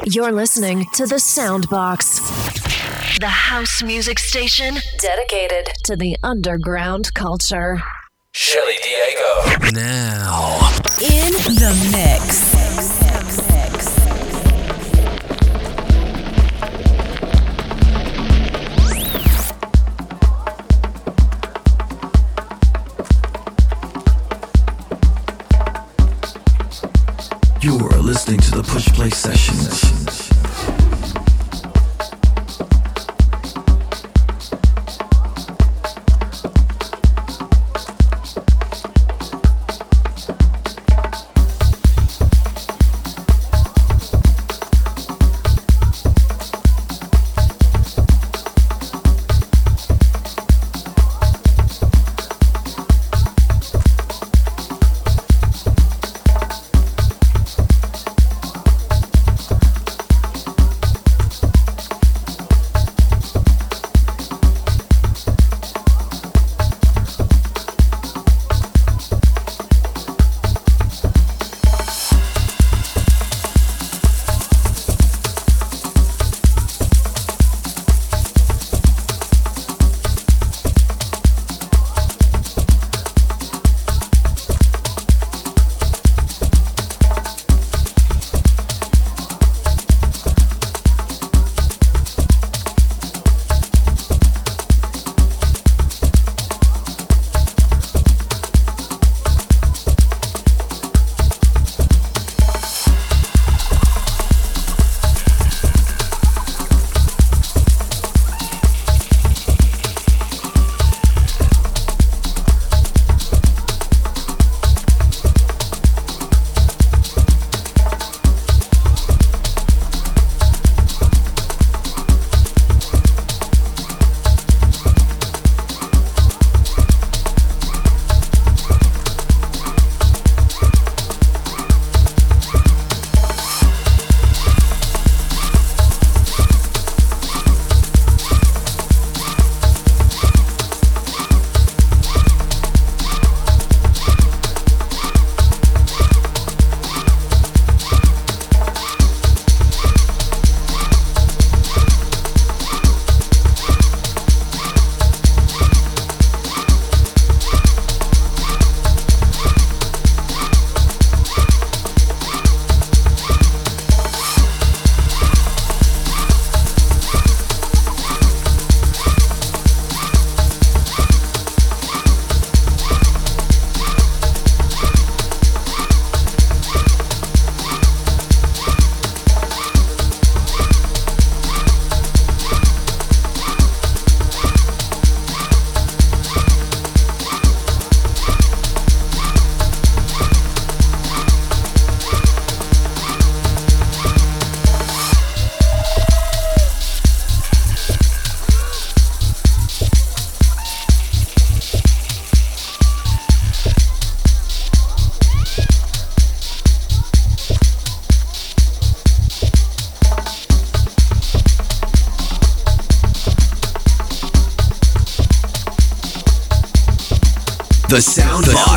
You're listening to The Soundbox, the house music station dedicated to the underground culture. Shelli Diego. Now. In the mix. Push Play Sessions. The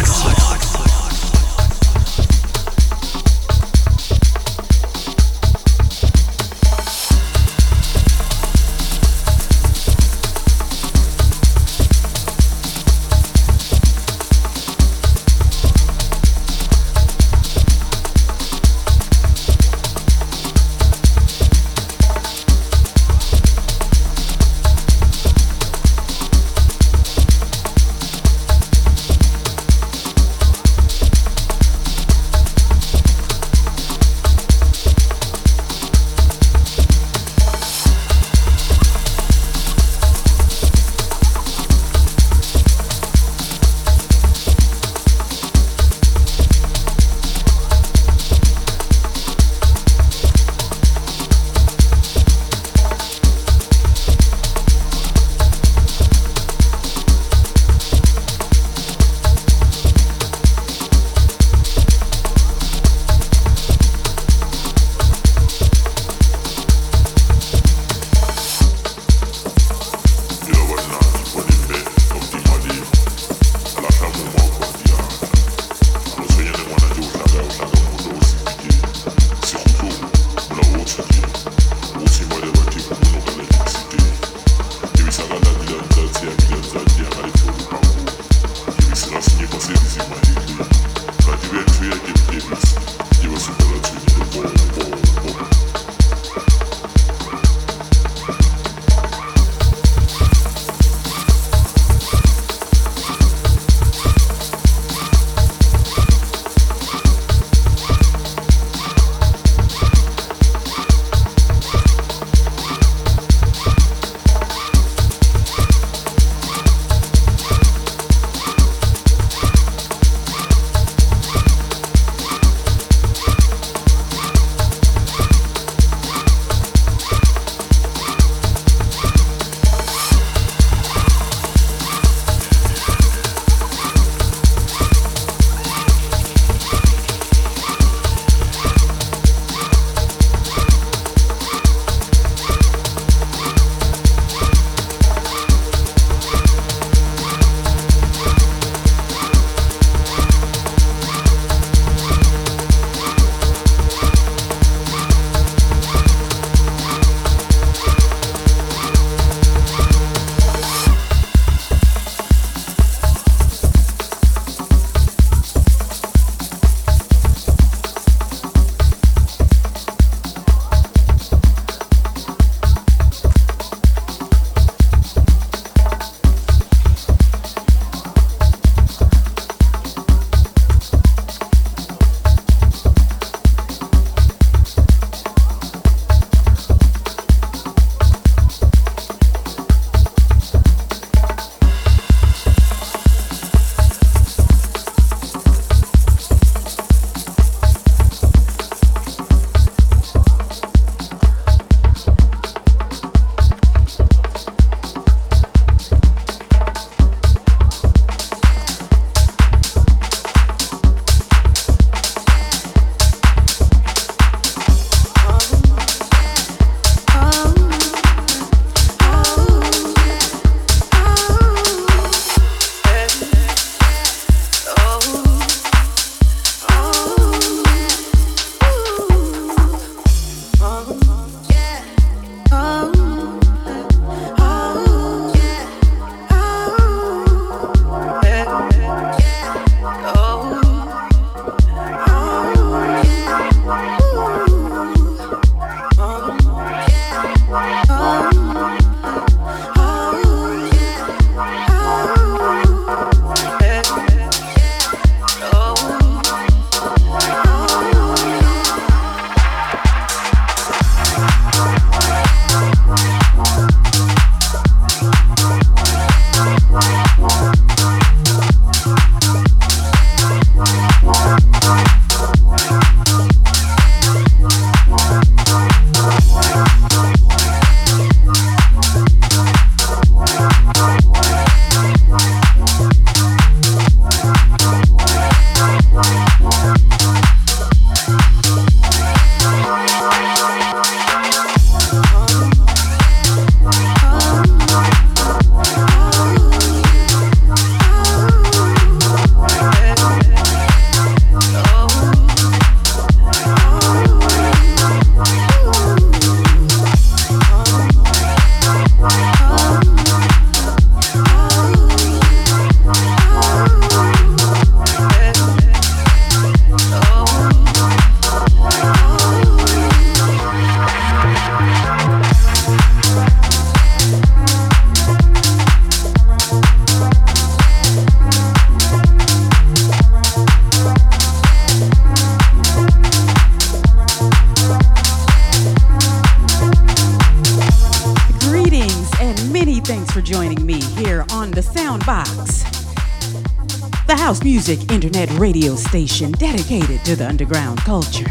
station dedicated to the underground culture.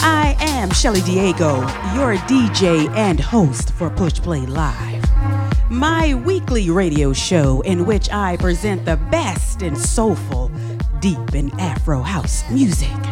I am Shelli Diego, your DJ and host for Push Play Live, my weekly radio show in which I present the best in soulful, deep, and Afro house music.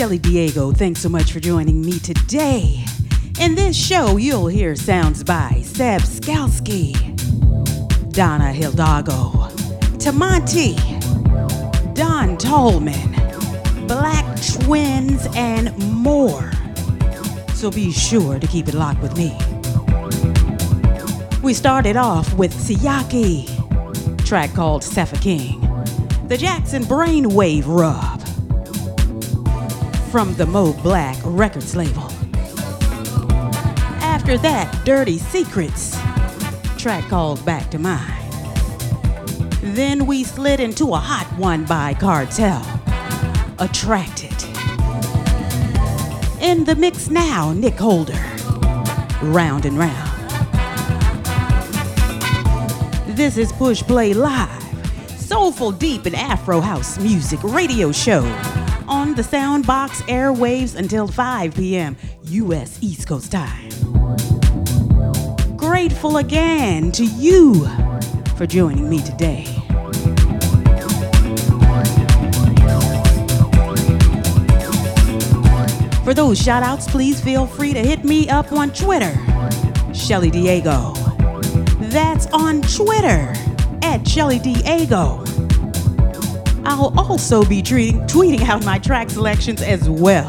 Shelli Diego. Thanks so much for joining me today. In this show, you'll hear sounds by Seb Skalski, Donna Hidalgo, TIMANTI, Dawn Tallman, Black Twins, and more. So be sure to keep it locked with me. We started off with Sejake, track called Sefikeng, the Jackson Brainwave Rub from the Mo Black Records label. After that, Dirty Secretz, track called Back to Mine. Then we slid into a hot one by Kartell, Attracted. In the mix now, Nick Holder, Round and Round. This is Push Play Live, soulful, deep, and Afro house music radio show on the Soundbox airwaves until 5 p.m. U.S. East Coast time. Grateful again to you for joining me today. For those shout outs, please feel free to hit me up on Twitter, Shelli Diego. That's on Twitter at Shelli Diego. I'll also be treating, tweeting out my track selections as well.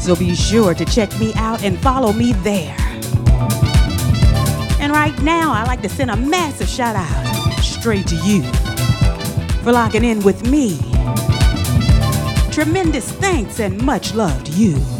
So be sure to check me out and follow me there. And right now, I'd like to send a massive shout out straight to you for locking in with me. Tremendous thanks and much love to you.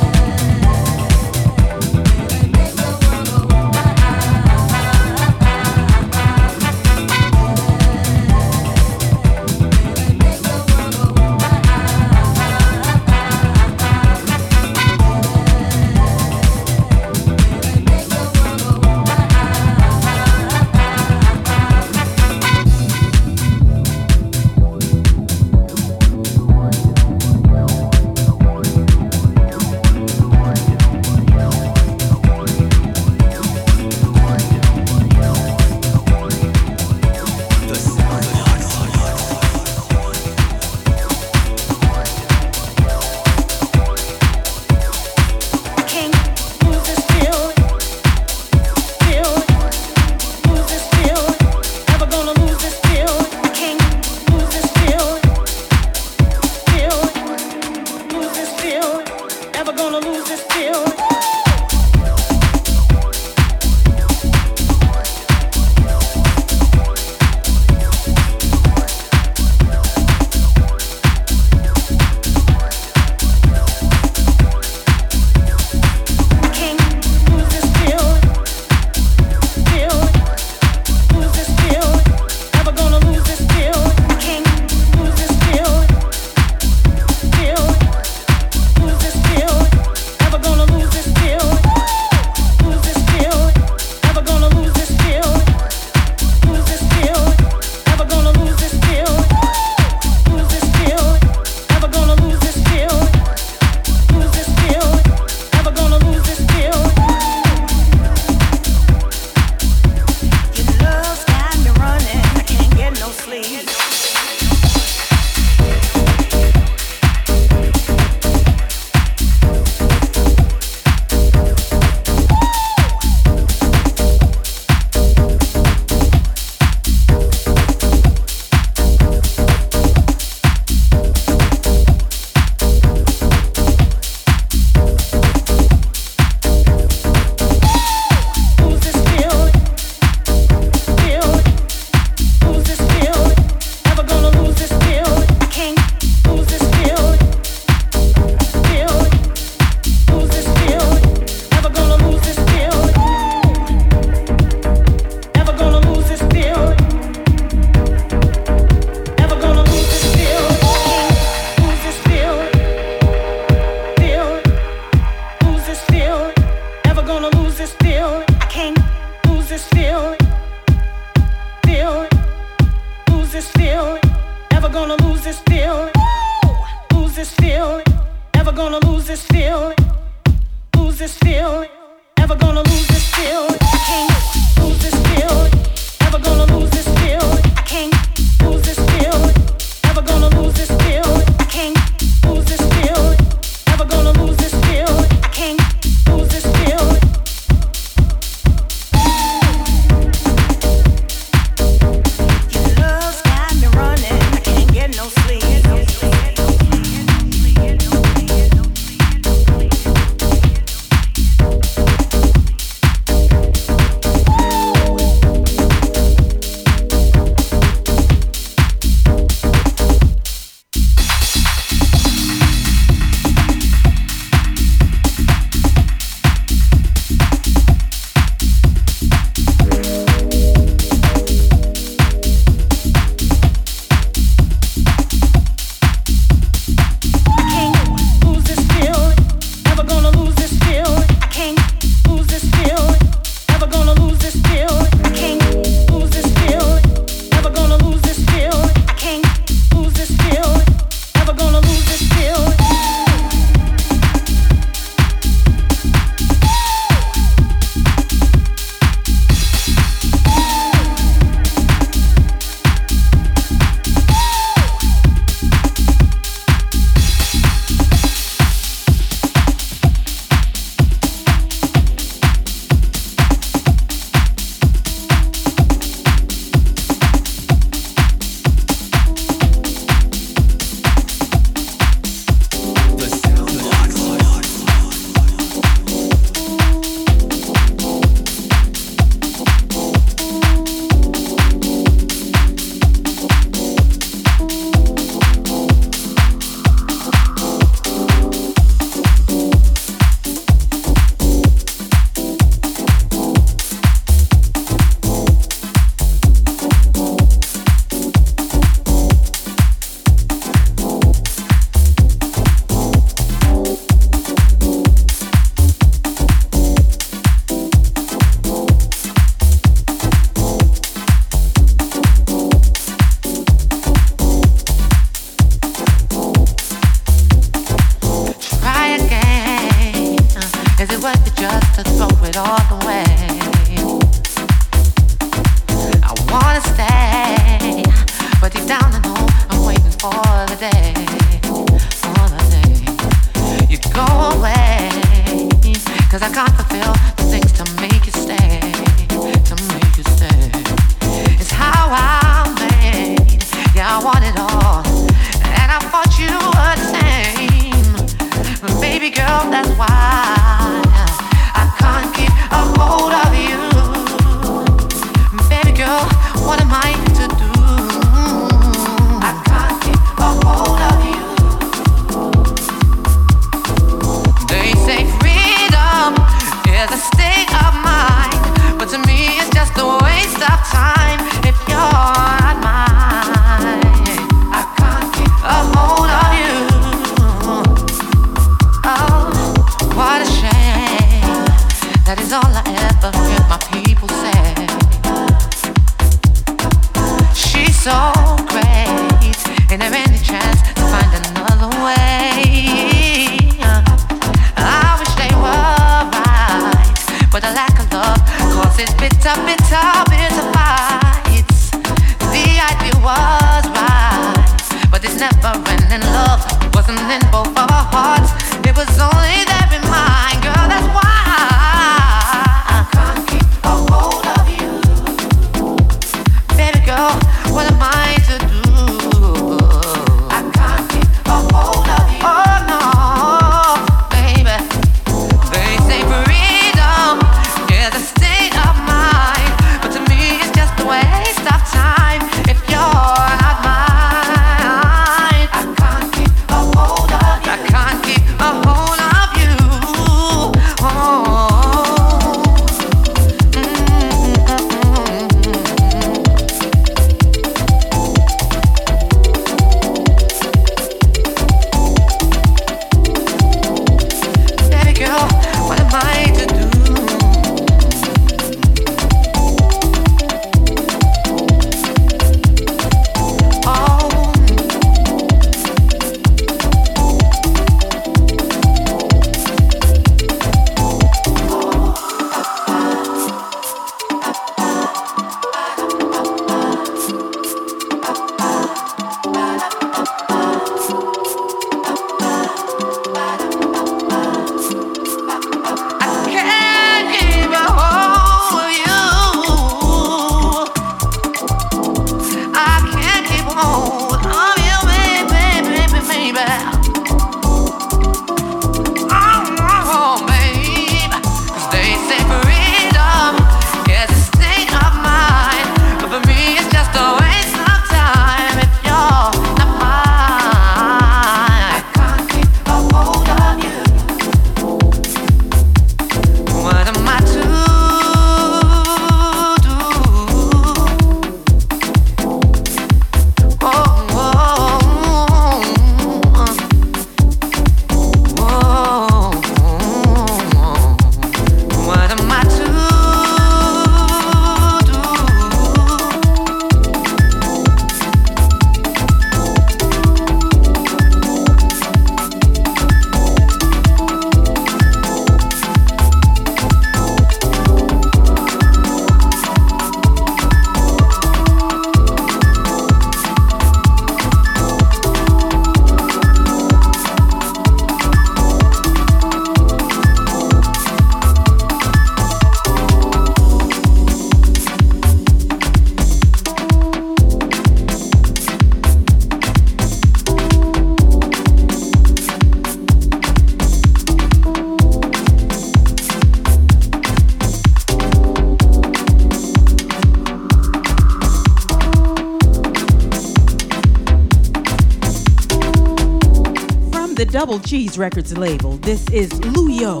Double Cheese Records label, this is Luyo,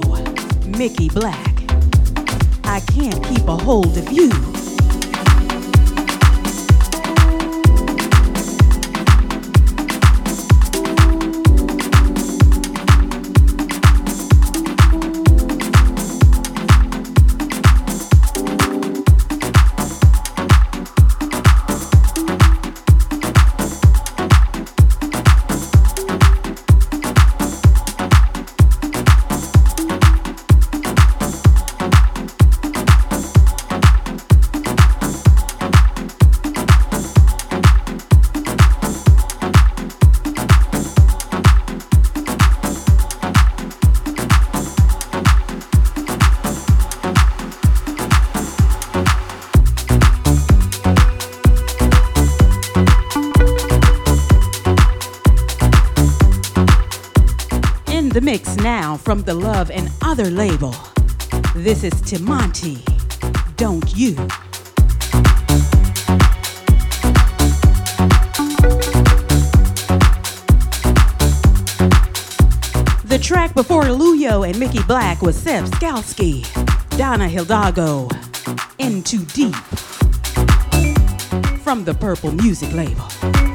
Mikie Blak. I can't keep a hold of you. Is TIMANTI. Don't you? The track before Luyo and Mikie Blak was Seb Skalski, Donna Hidalgo, In Too Deep from the Purple Music label.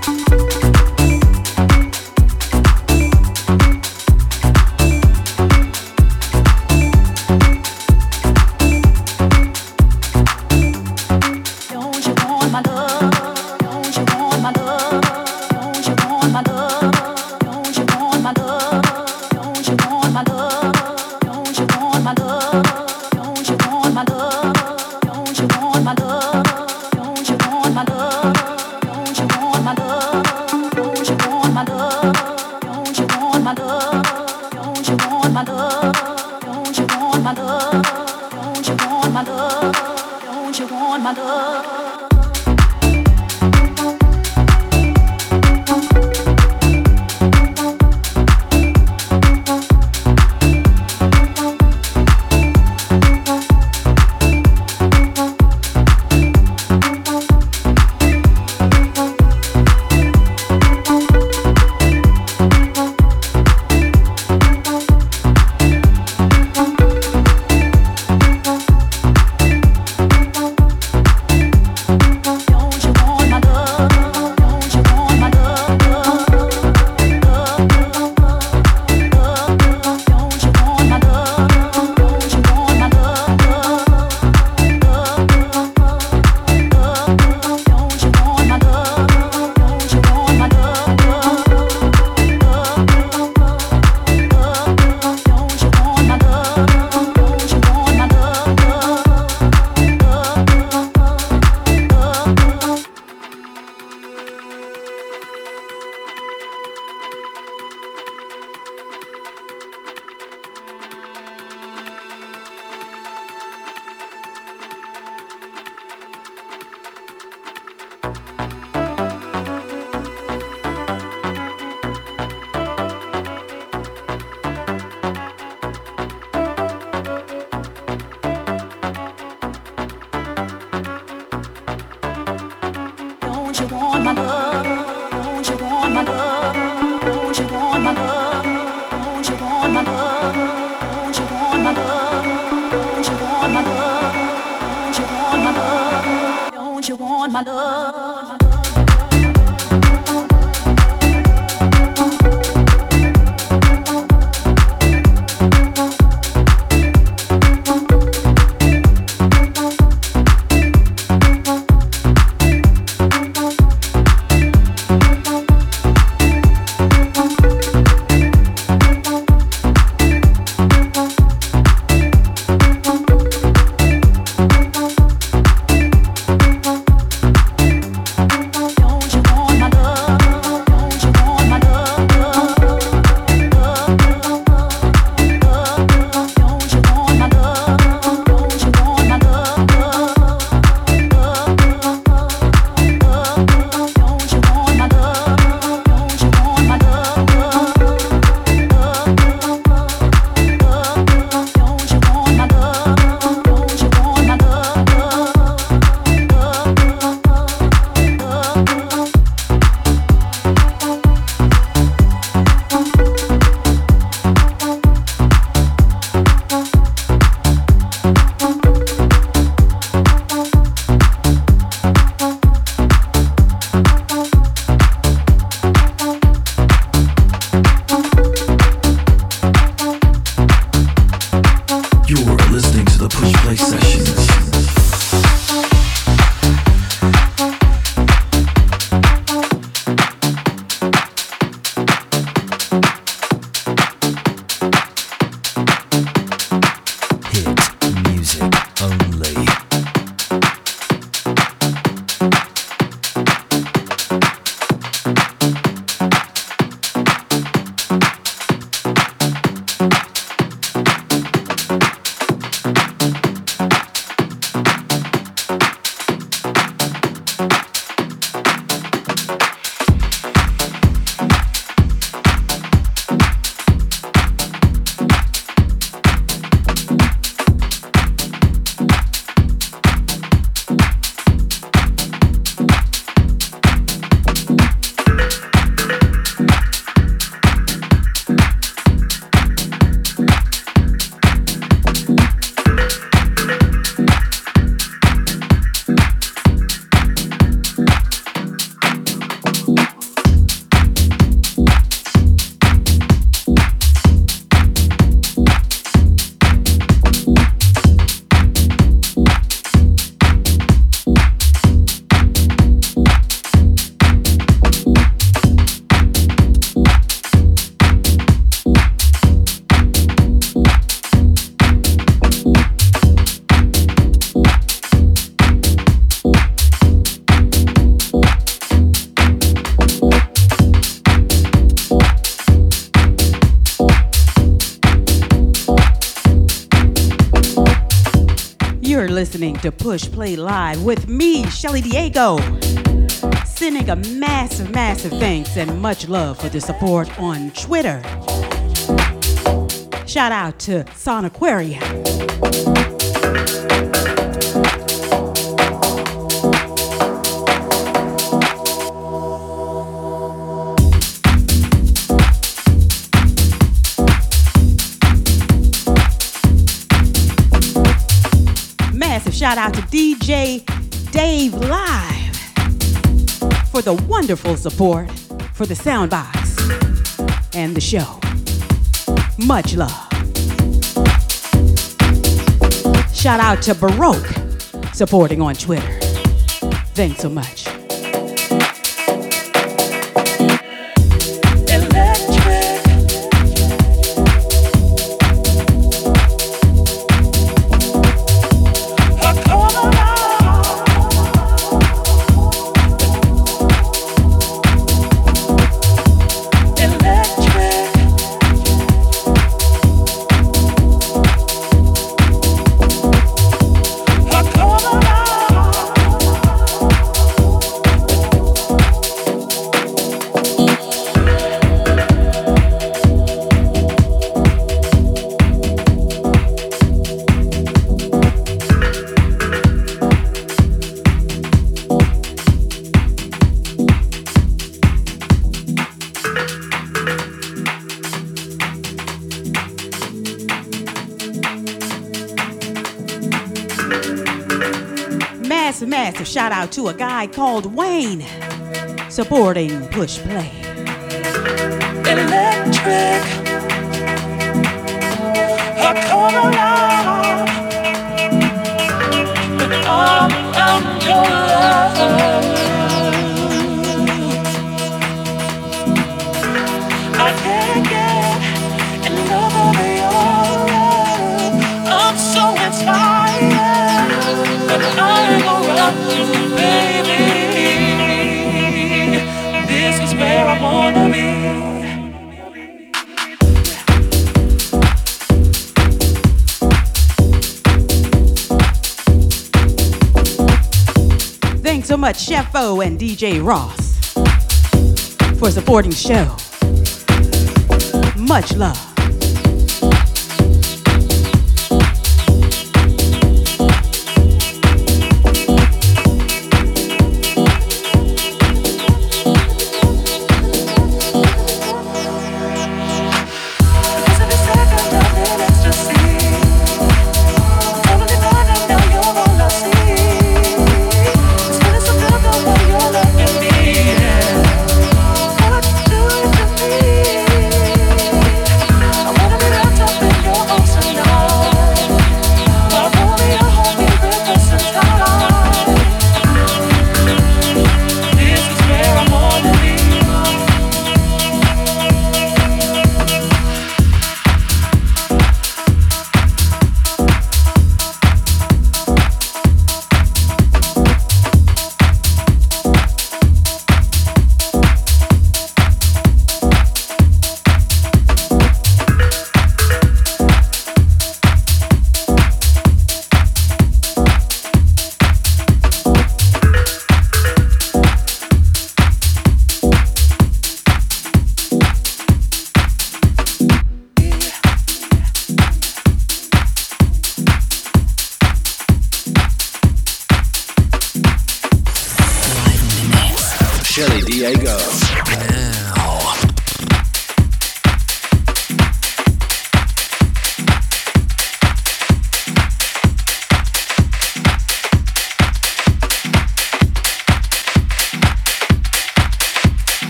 To Push Play Live with me, Shelli Diego. Sending a massive, massive thanks and much love for the support on Twitter. Shout out to Son Aquarium. Shout out to DJ Dave Live for the wonderful support for the soundbox and the show. Much love. Shout out to Baroque supporting on Twitter. Thanks so much. To a guy called Wayne supporting Push Play. Electric. Chef O and DJ Ross, for supporting show. Much love.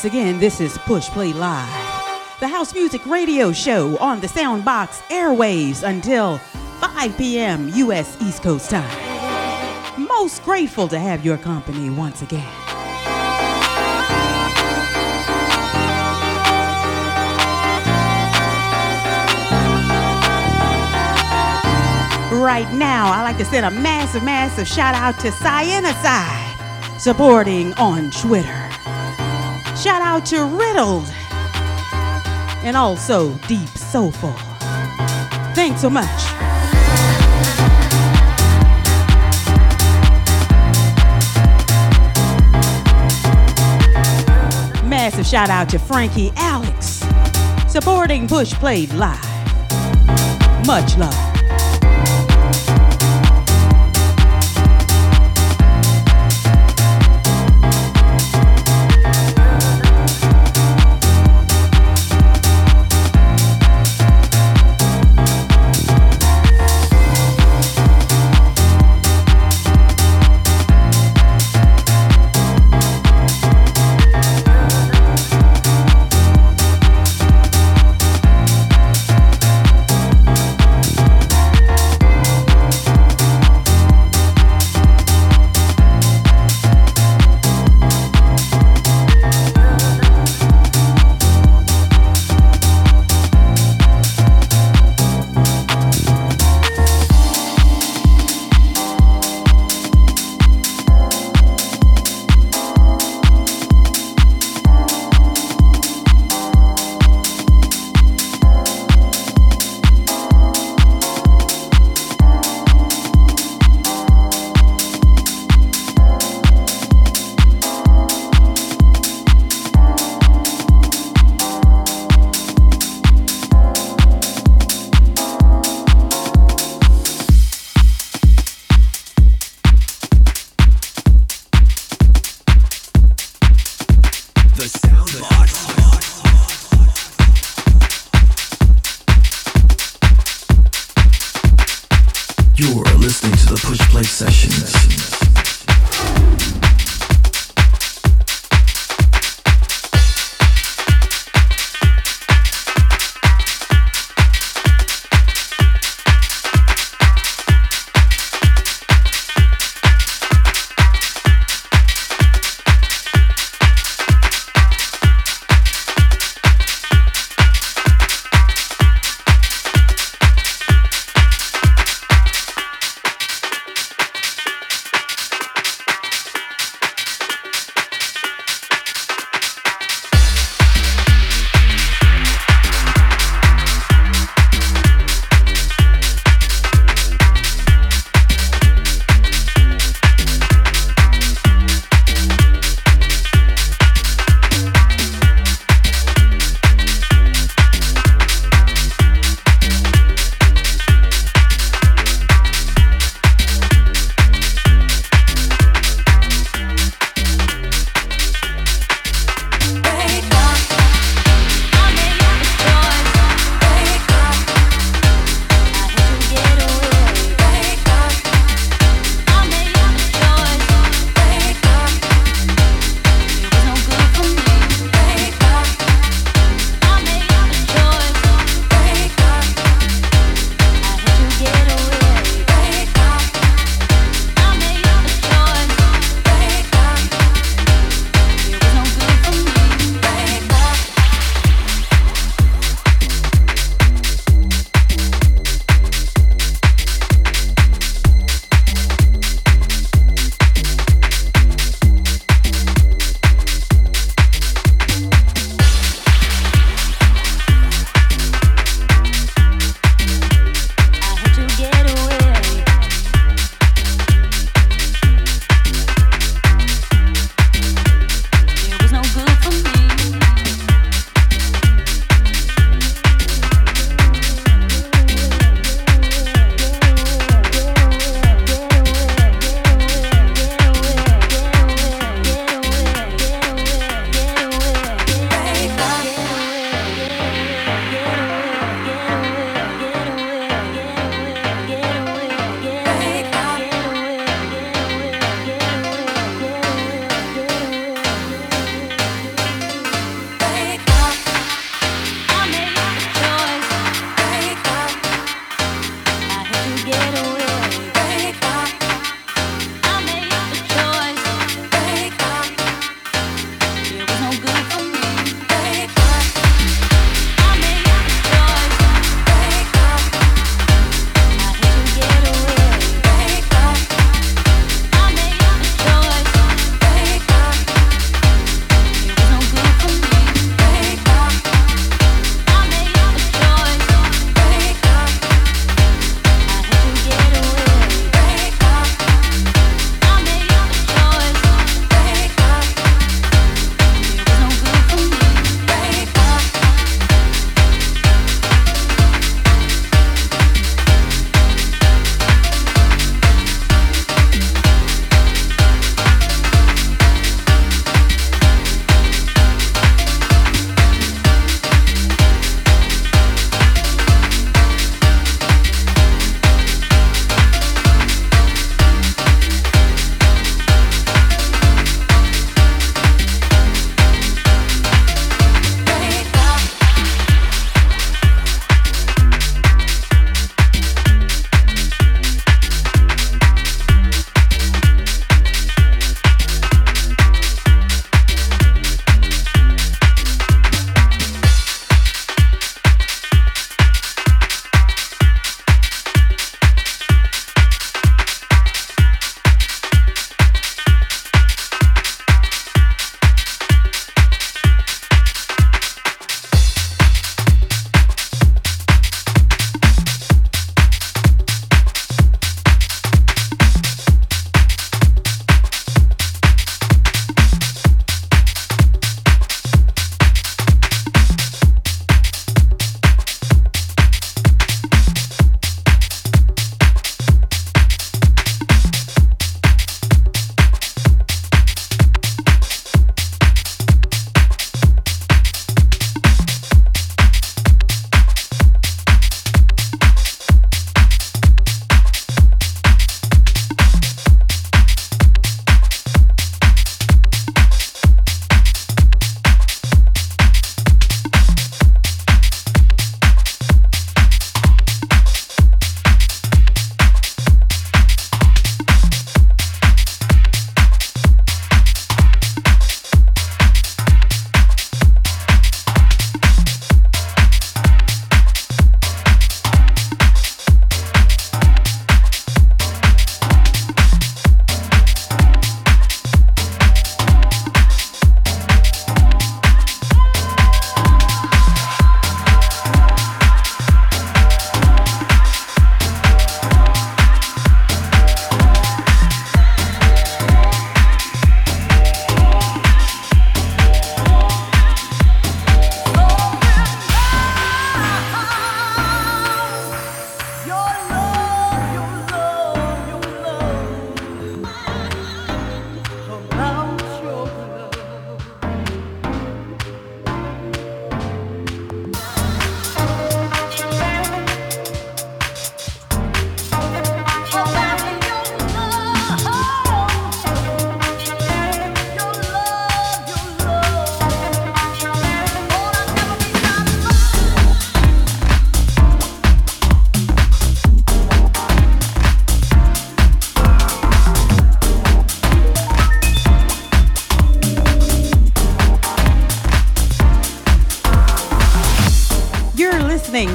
Once again, this is Push Play Live, the house music radio show on the Soundbox airwaves until 5 p.m. U.S. East Coast time. Most grateful to have your company once again. Right now, I'd like to send a massive, massive shout out to Cyanide, supporting on Twitter. Shout out to Riddled and also Deep Soulful. Thanks so much. Massive shout out to Frankie Alex, supporting Push Played Live. Much love.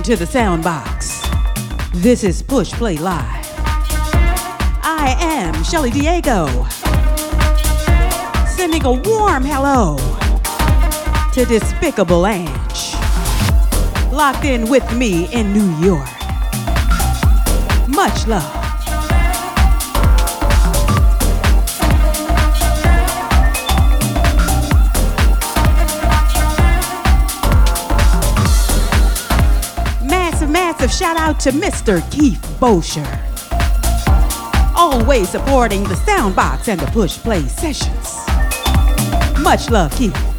To the soundbox. This is Push Play Live. I am Shelli Diego. Sending a warm hello to Despicable Ange. Locked in with me in New York. Much love. Massive, shout out to Mr. Keith Bosher. Always supporting the soundbox and the push play sessions. Much love, Keith.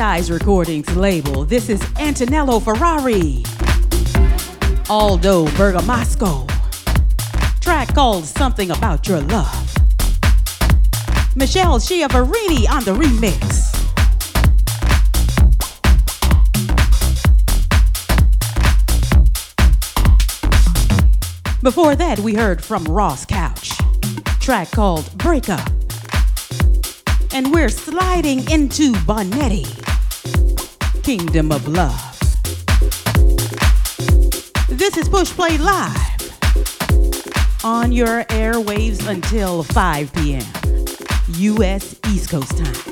Quantize Recordings label, this is Antonello Ferrari. Aldo Bergamasco. Track called Something About Your Love. Michele Chiavarini on the remix. Before that, we heard from Ross Couch. Track called Breakup. And we're sliding into Bonetti, Kingdom of Love. This is Push Play Live on your airwaves until 5 p.m. U.S. East Coast time.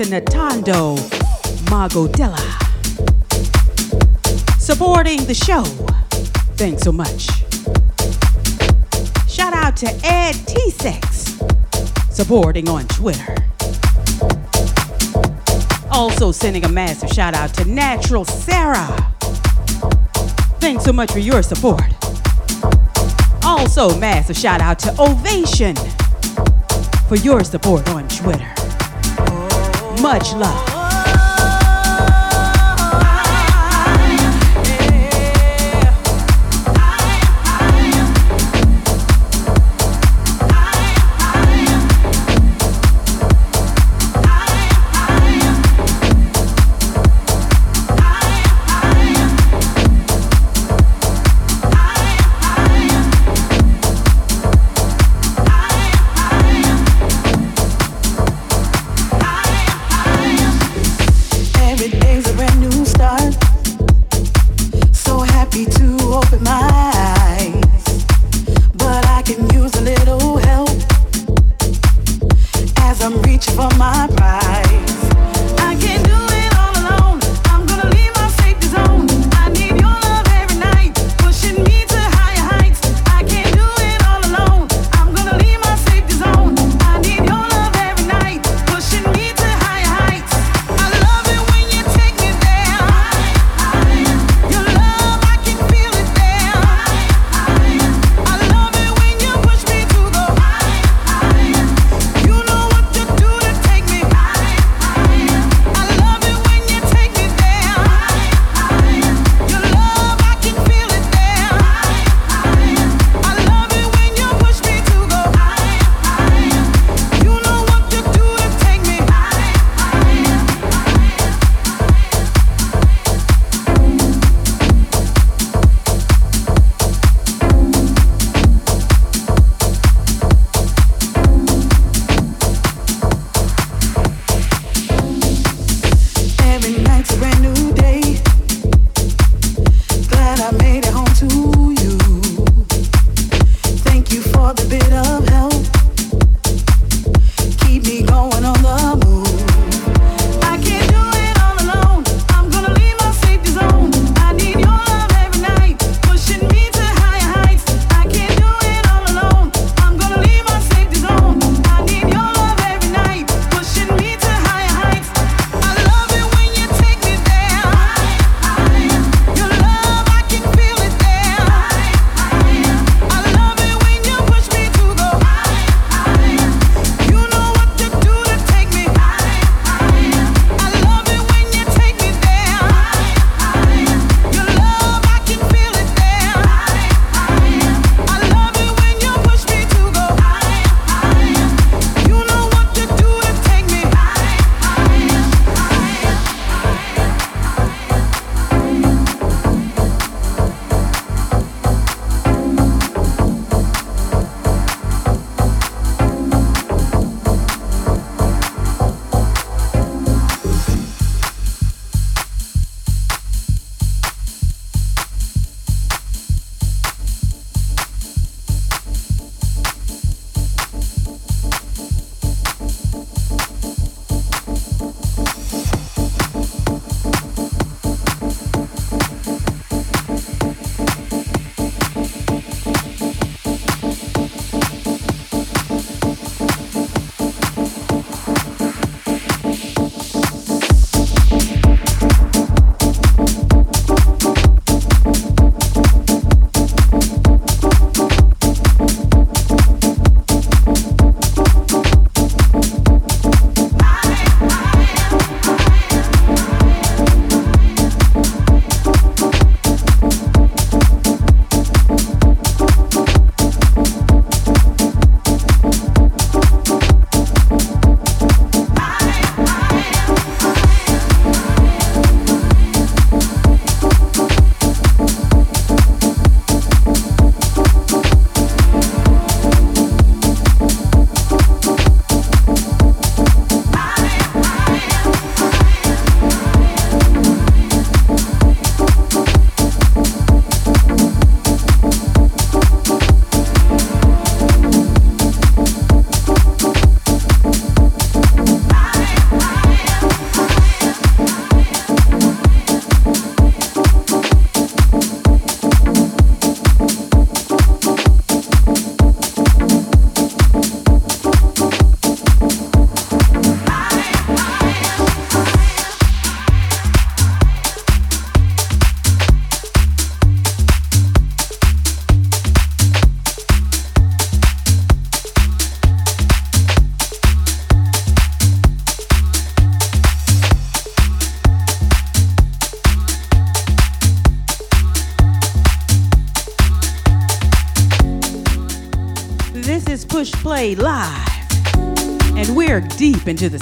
To Natando Magodella. Supporting the show. Thanks so much. Shout out to Ed T6. Supporting on Twitter. Also sending a massive shout out to Natural Sarah Thanks so much for your support. Also, massive shout out to Ovation for your support on Twitter. Much love.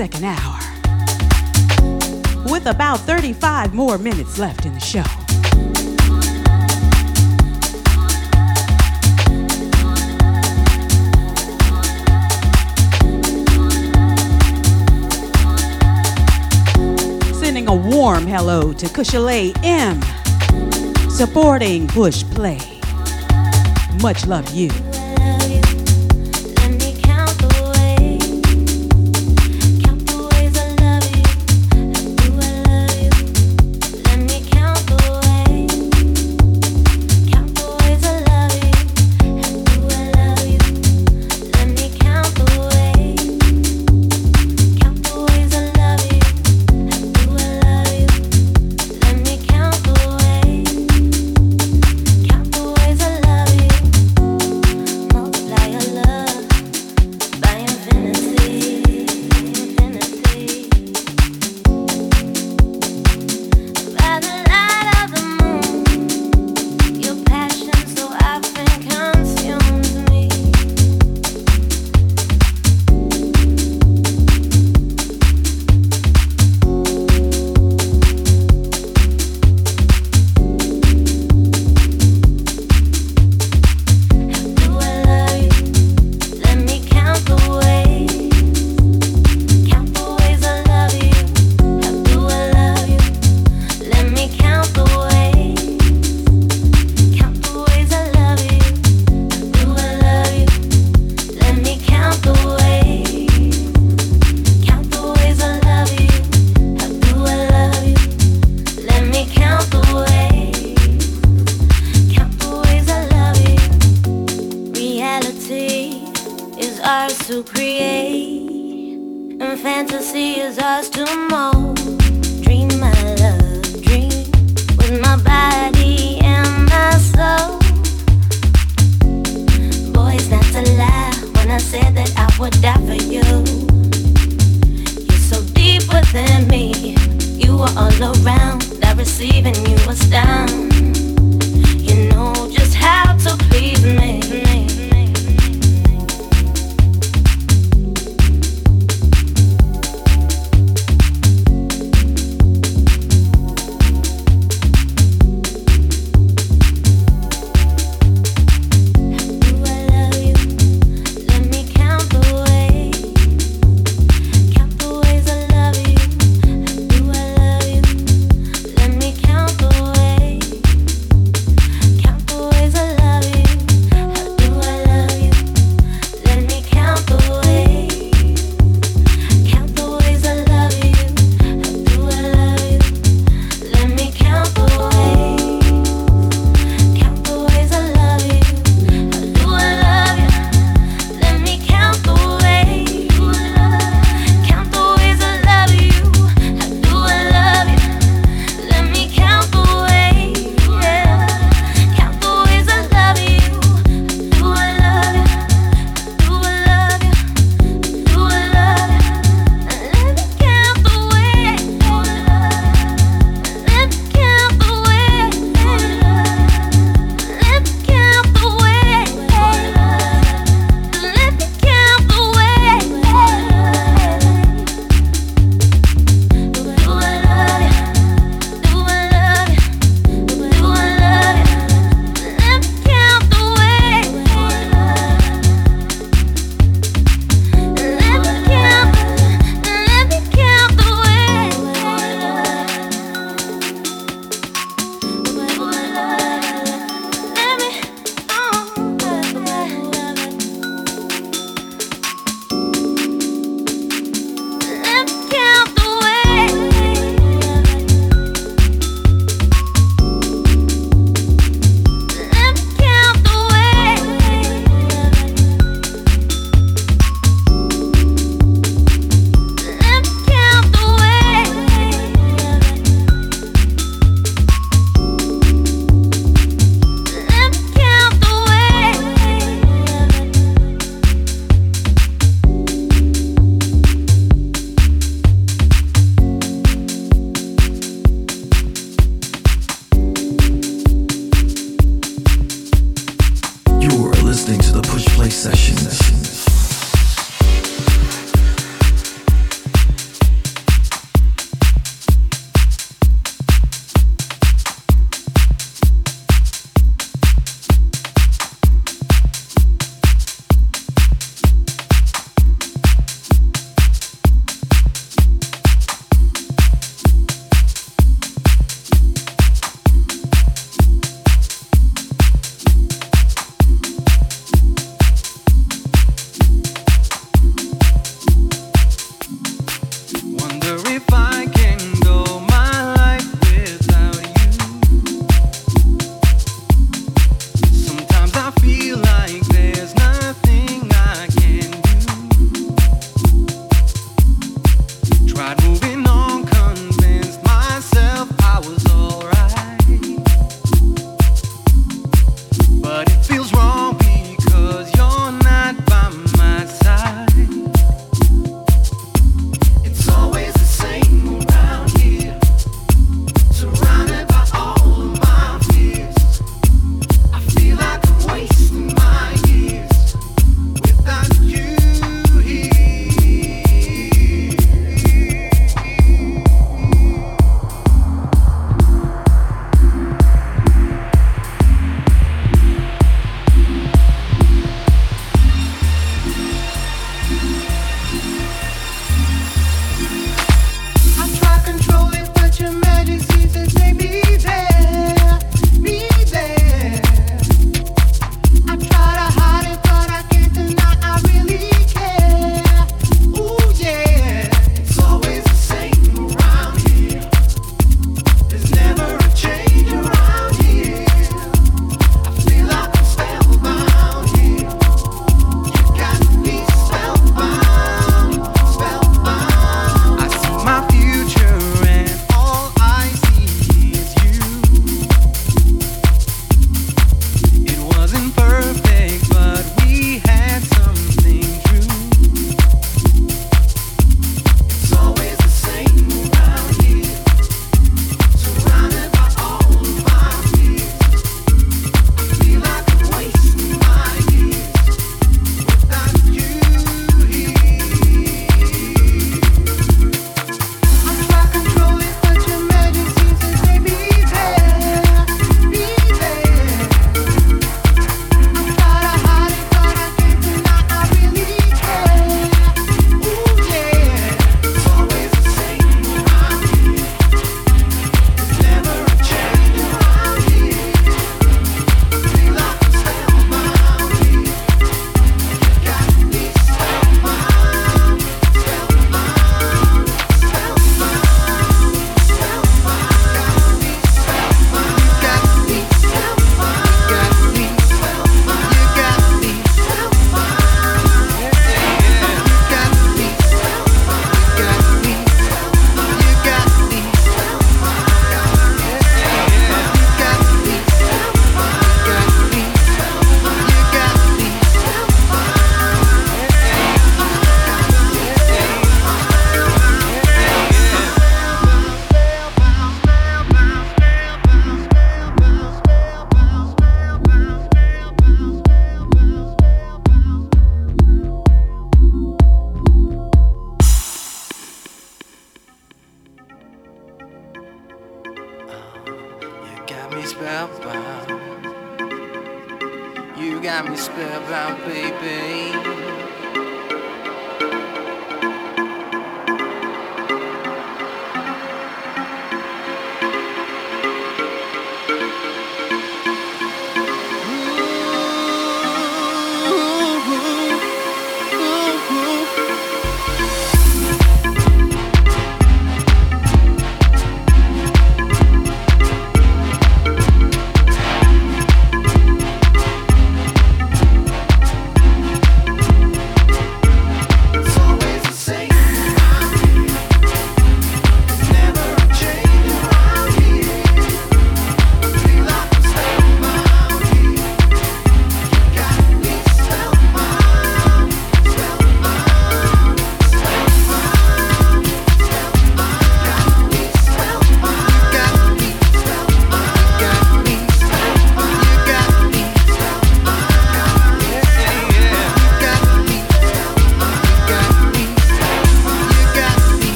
Second hour with about 35 more minutes left in the show. Sending a warm hello to Kushalay M, supporting Push Play. Much love you.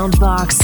Soundbox,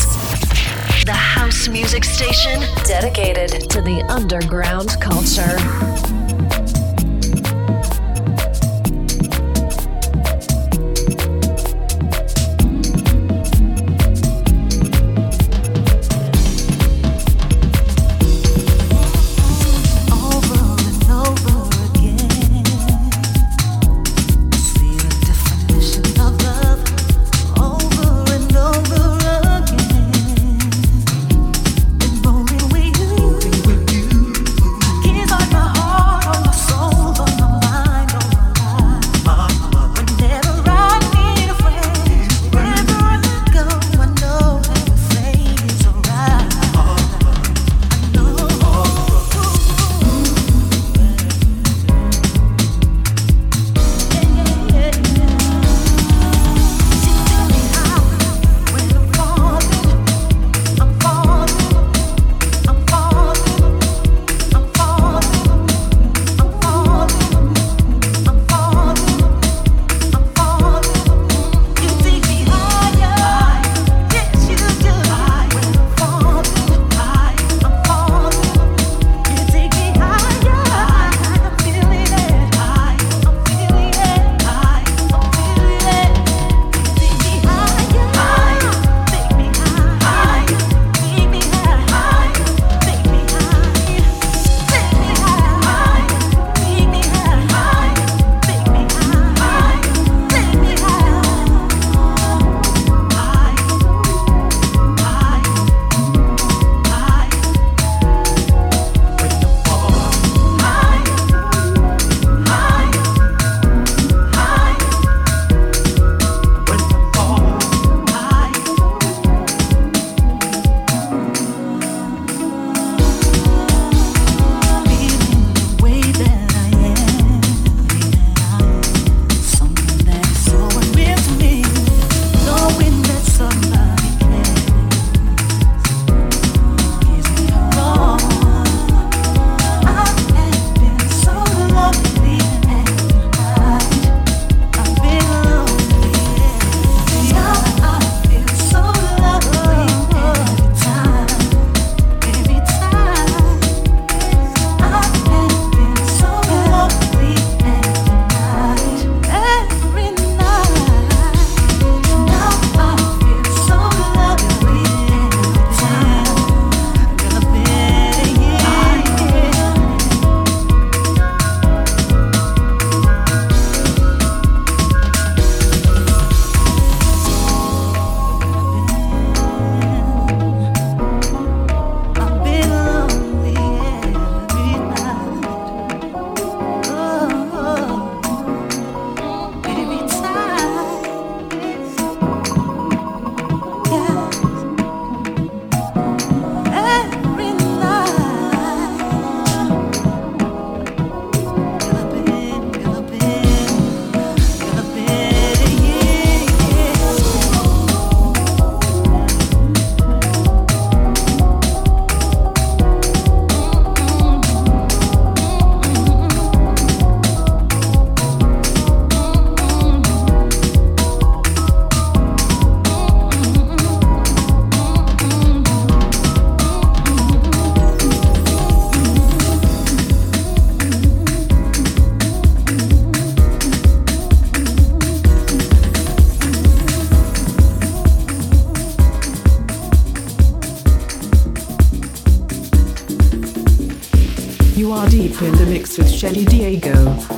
Shelli Diego. Shelli Diego,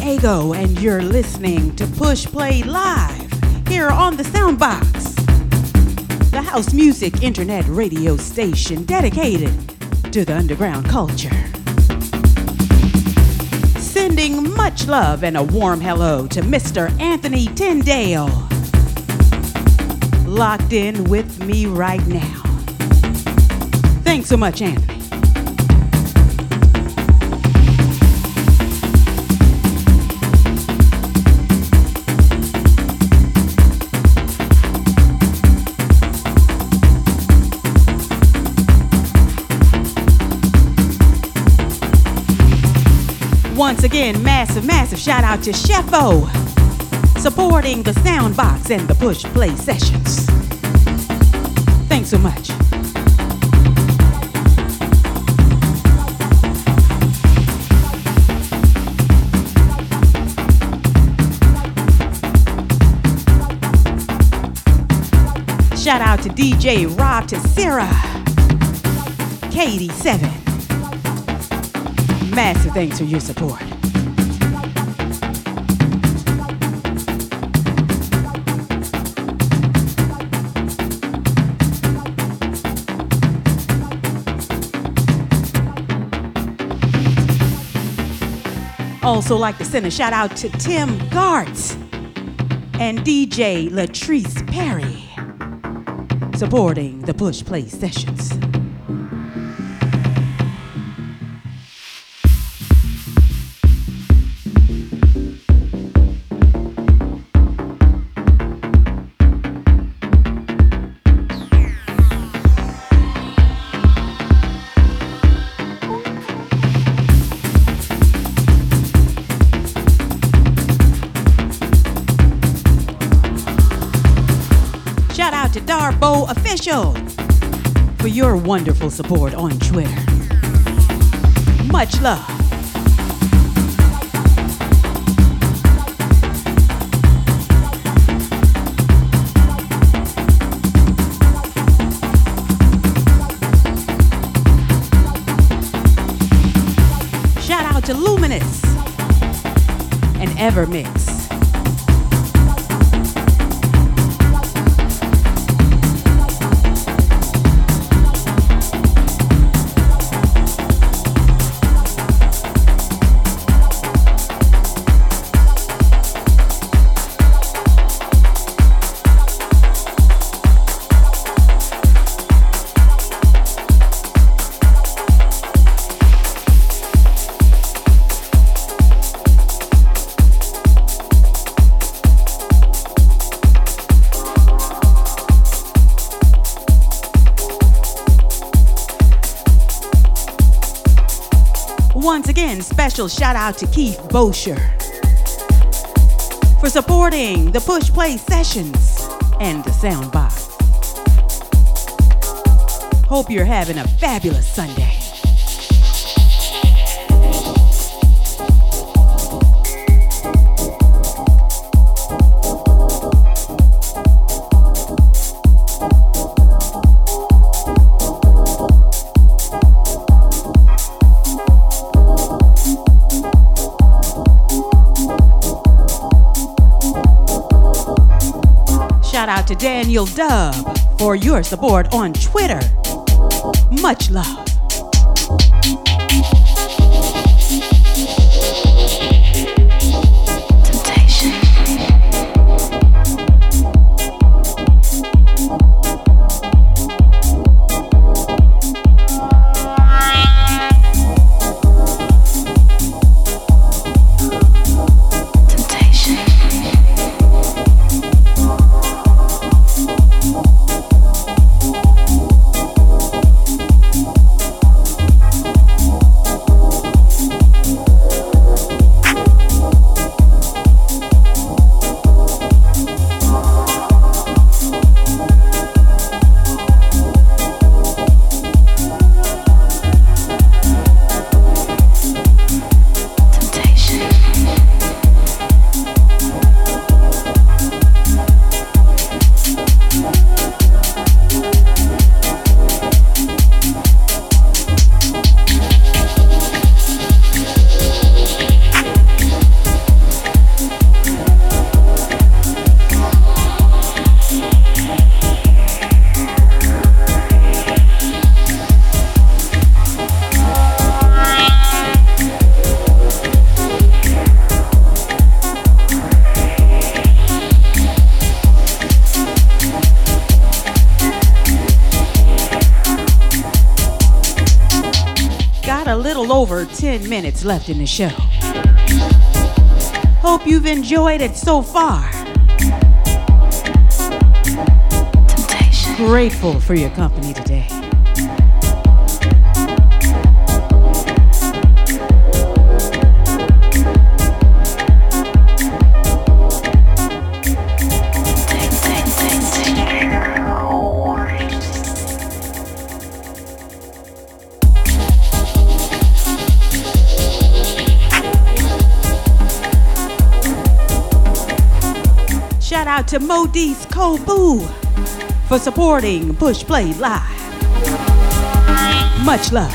and you're listening to Push Play Live here on the Soundbox, the house music internet radio station dedicated to the underground culture. Sending much love and a warm hello to Mr. Anthony Tyndale, locked in with me right now. Thanks so much, Anthony. Once again, massive, massive shout out to Chefo, supporting the Soundbox and the Push Play sessions. Thanks so much. Shout out to DJ Rob Tessera, K87. Massive thanks for your support. Also, like to send a shout out to Tim Gartz and DJ Latrice Perry supporting the Push Play sessions. For your wonderful support on Twitter. Much love. Shout out to Luminous and Evermix. Special shout out to Keith Bosher for supporting the Push Play sessions and the Soundbox. Hope you're having a fabulous Sunday. To Daniel Dub for your support on Twitter. Much love. Minutes left in the show. Hope you've enjoyed it so far. Grateful for your company today. To Modis Kobu for supporting Push Play Live. Much love.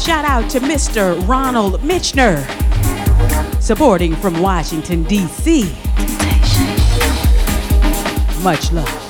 Shout out to Mr. Ronald Mitchner, supporting from Washington, D.C. Much love.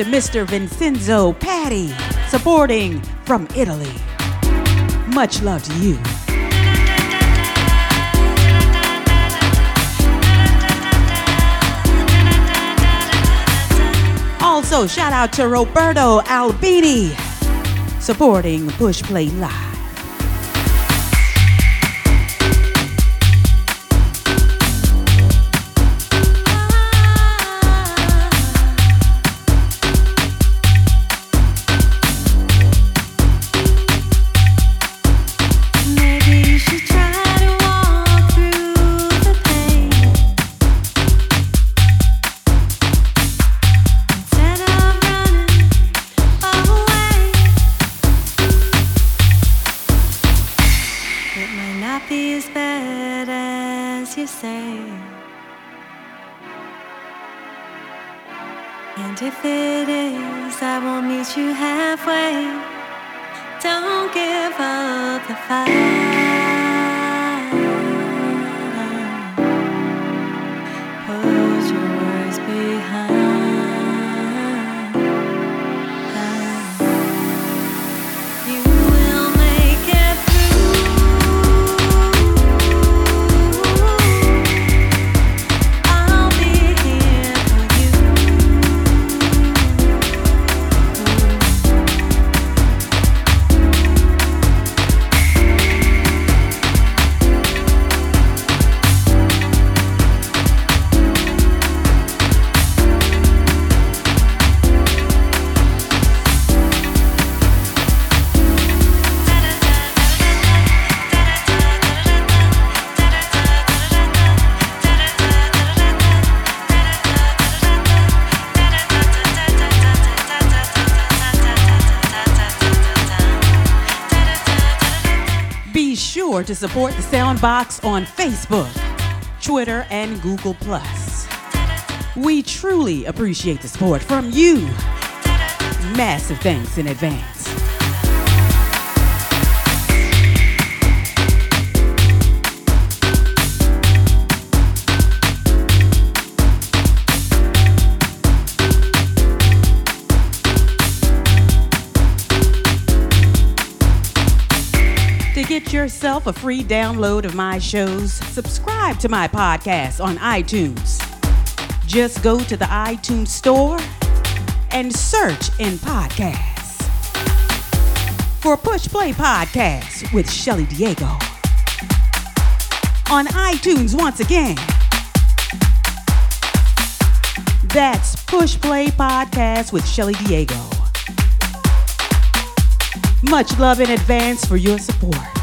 To Mr. Vincenzo Patty, supporting from Italy. Much love to you. Also, shout out to Roberto Albini, supporting Push Play Live. And if it is, I won't meet you halfway. Don't give up the fight. Support the Soundbox on Facebook, Twitter, and Google. We truly appreciate the support from you. Massive thanks in advance. Yourself a free download of my shows, subscribe to my podcast on iTunes. Just go to the iTunes store and search in podcasts for Push Play Podcast with Shelli Diego. On iTunes once again. That's Push Play Podcast with Shelli Diego. Much love in advance for your support.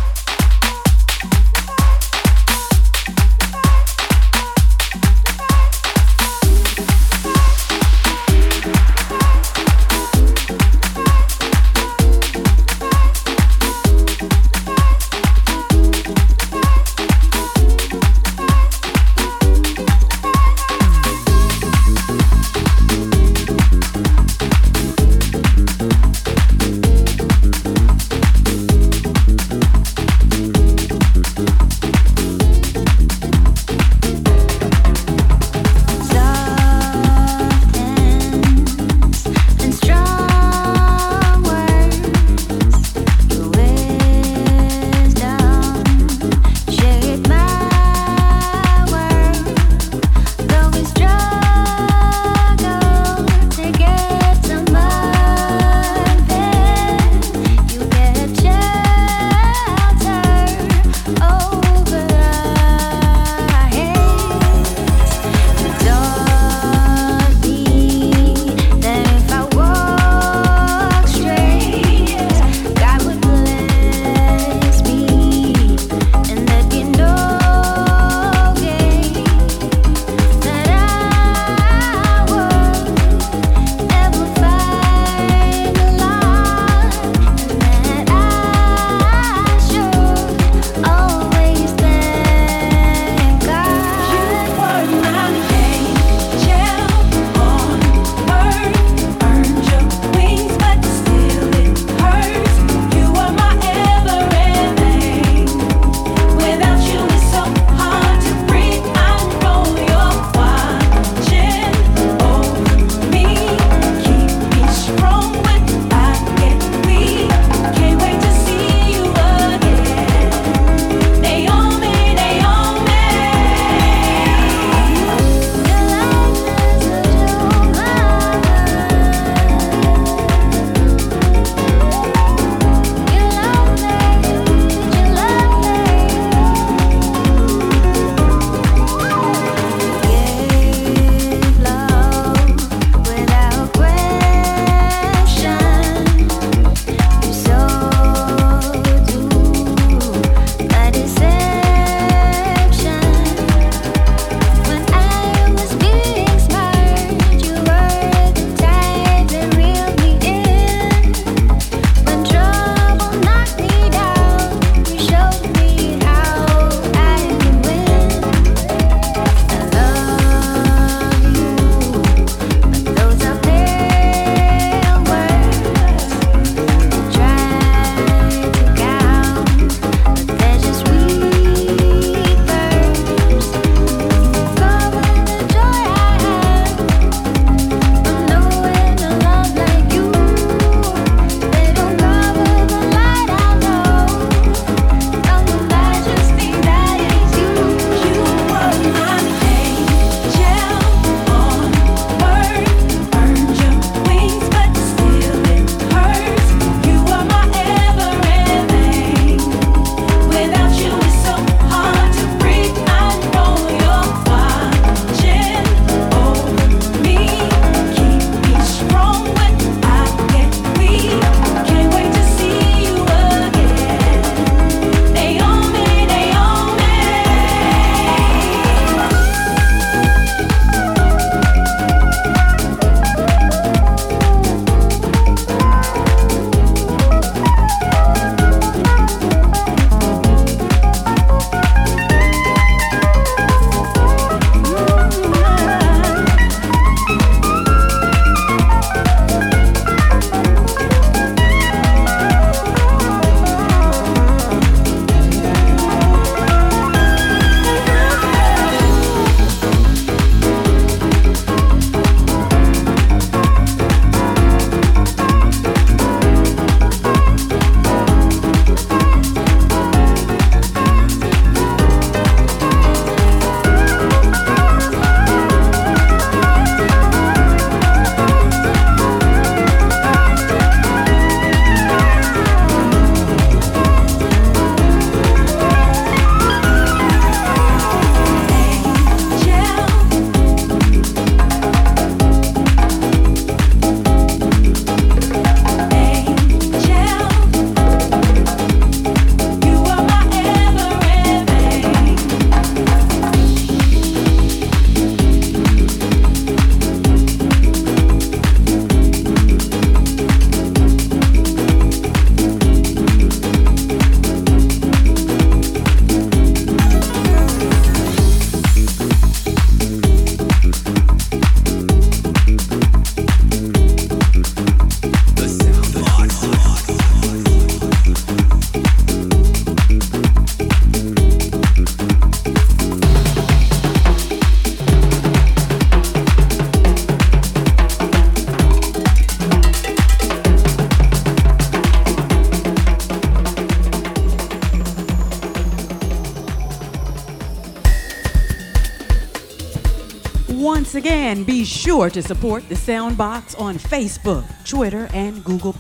Sure to support the Soundbox on Facebook, Twitter, and Google.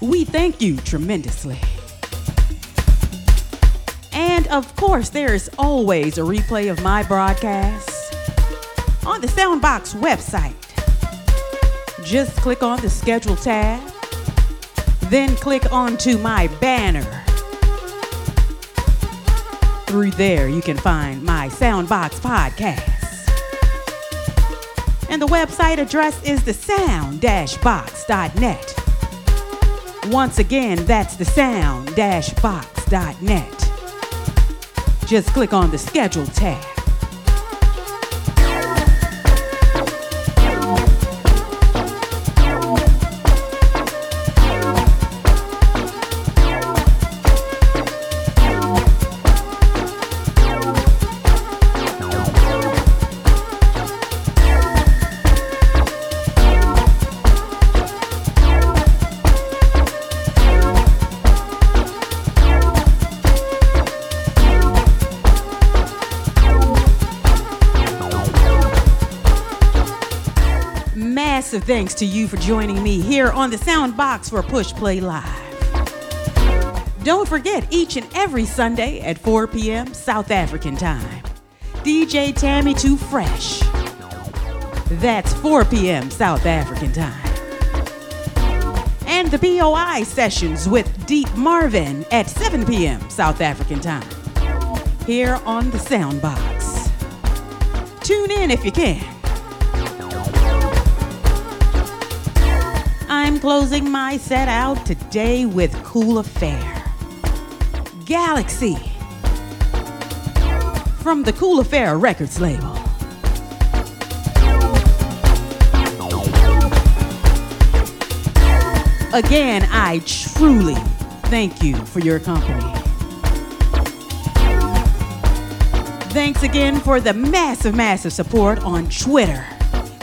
We thank you tremendously. And of course, there's always a replay of my broadcasts on the Soundbox website. Just click on the schedule tab, then click onto my banner. Through there, you can find my Soundbox podcast. The website address is the sound-box.net. Once again, that's the sound-box.net. Just click on the schedule tab. Thanks to you for joining me here on the Soundbox for Push Play Live. Don't forget, each and every Sunday at 4 p.m. South African time, DJ Tammy Too Fresh. That's 4 p.m. South African time. And the BOI sessions with Deep Marvin at 7 p.m. South African time. Here on the Soundbox. Tune in if you can. Closing my set out today with Cool Affair. Galaxy. From the Cool Affair Records label. Again, I truly thank you for your company. Thanks again for the massive, massive support on Twitter,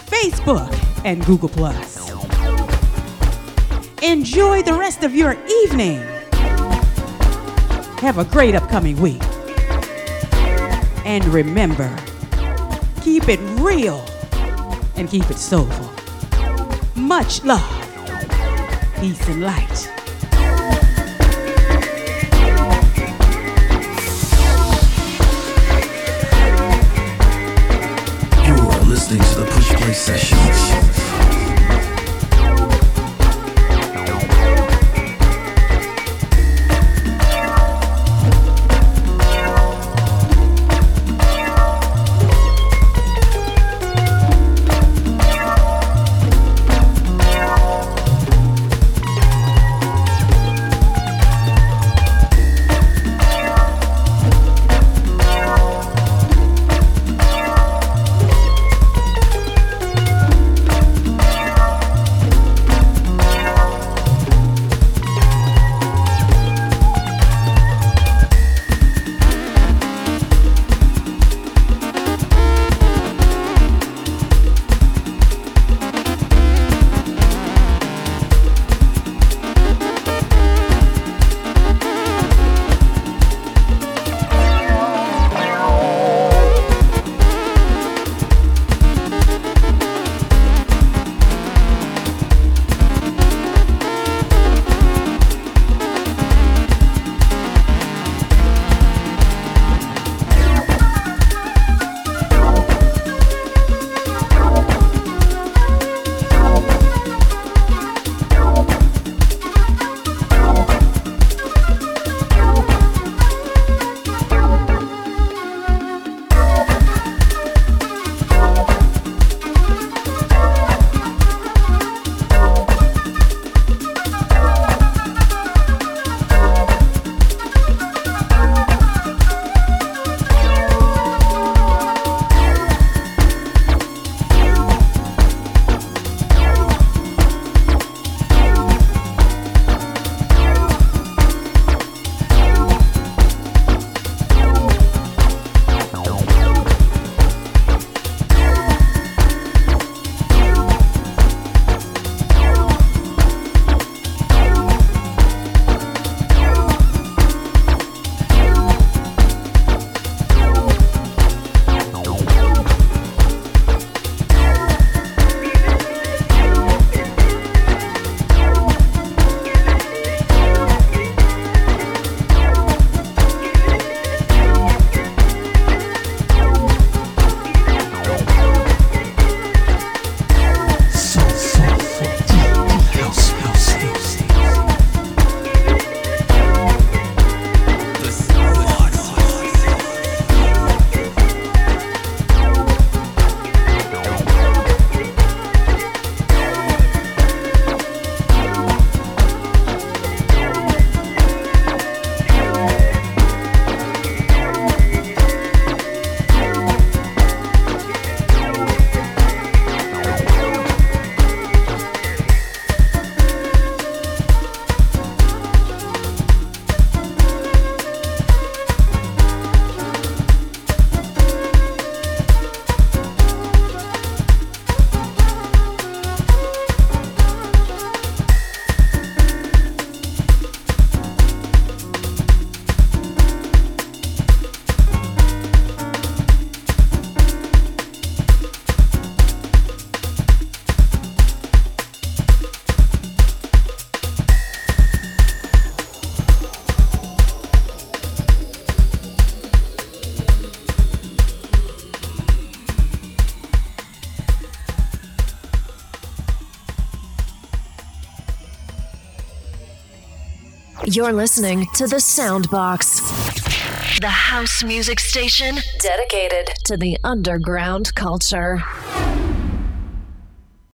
Facebook, and Google. Enjoy the rest of your evening. Have a great upcoming week. And remember, keep it real and keep it soulful. Much love, peace, and light. Listening to the Push Play Sessions. You're listening to The Soundbox, the house music station dedicated to the underground culture.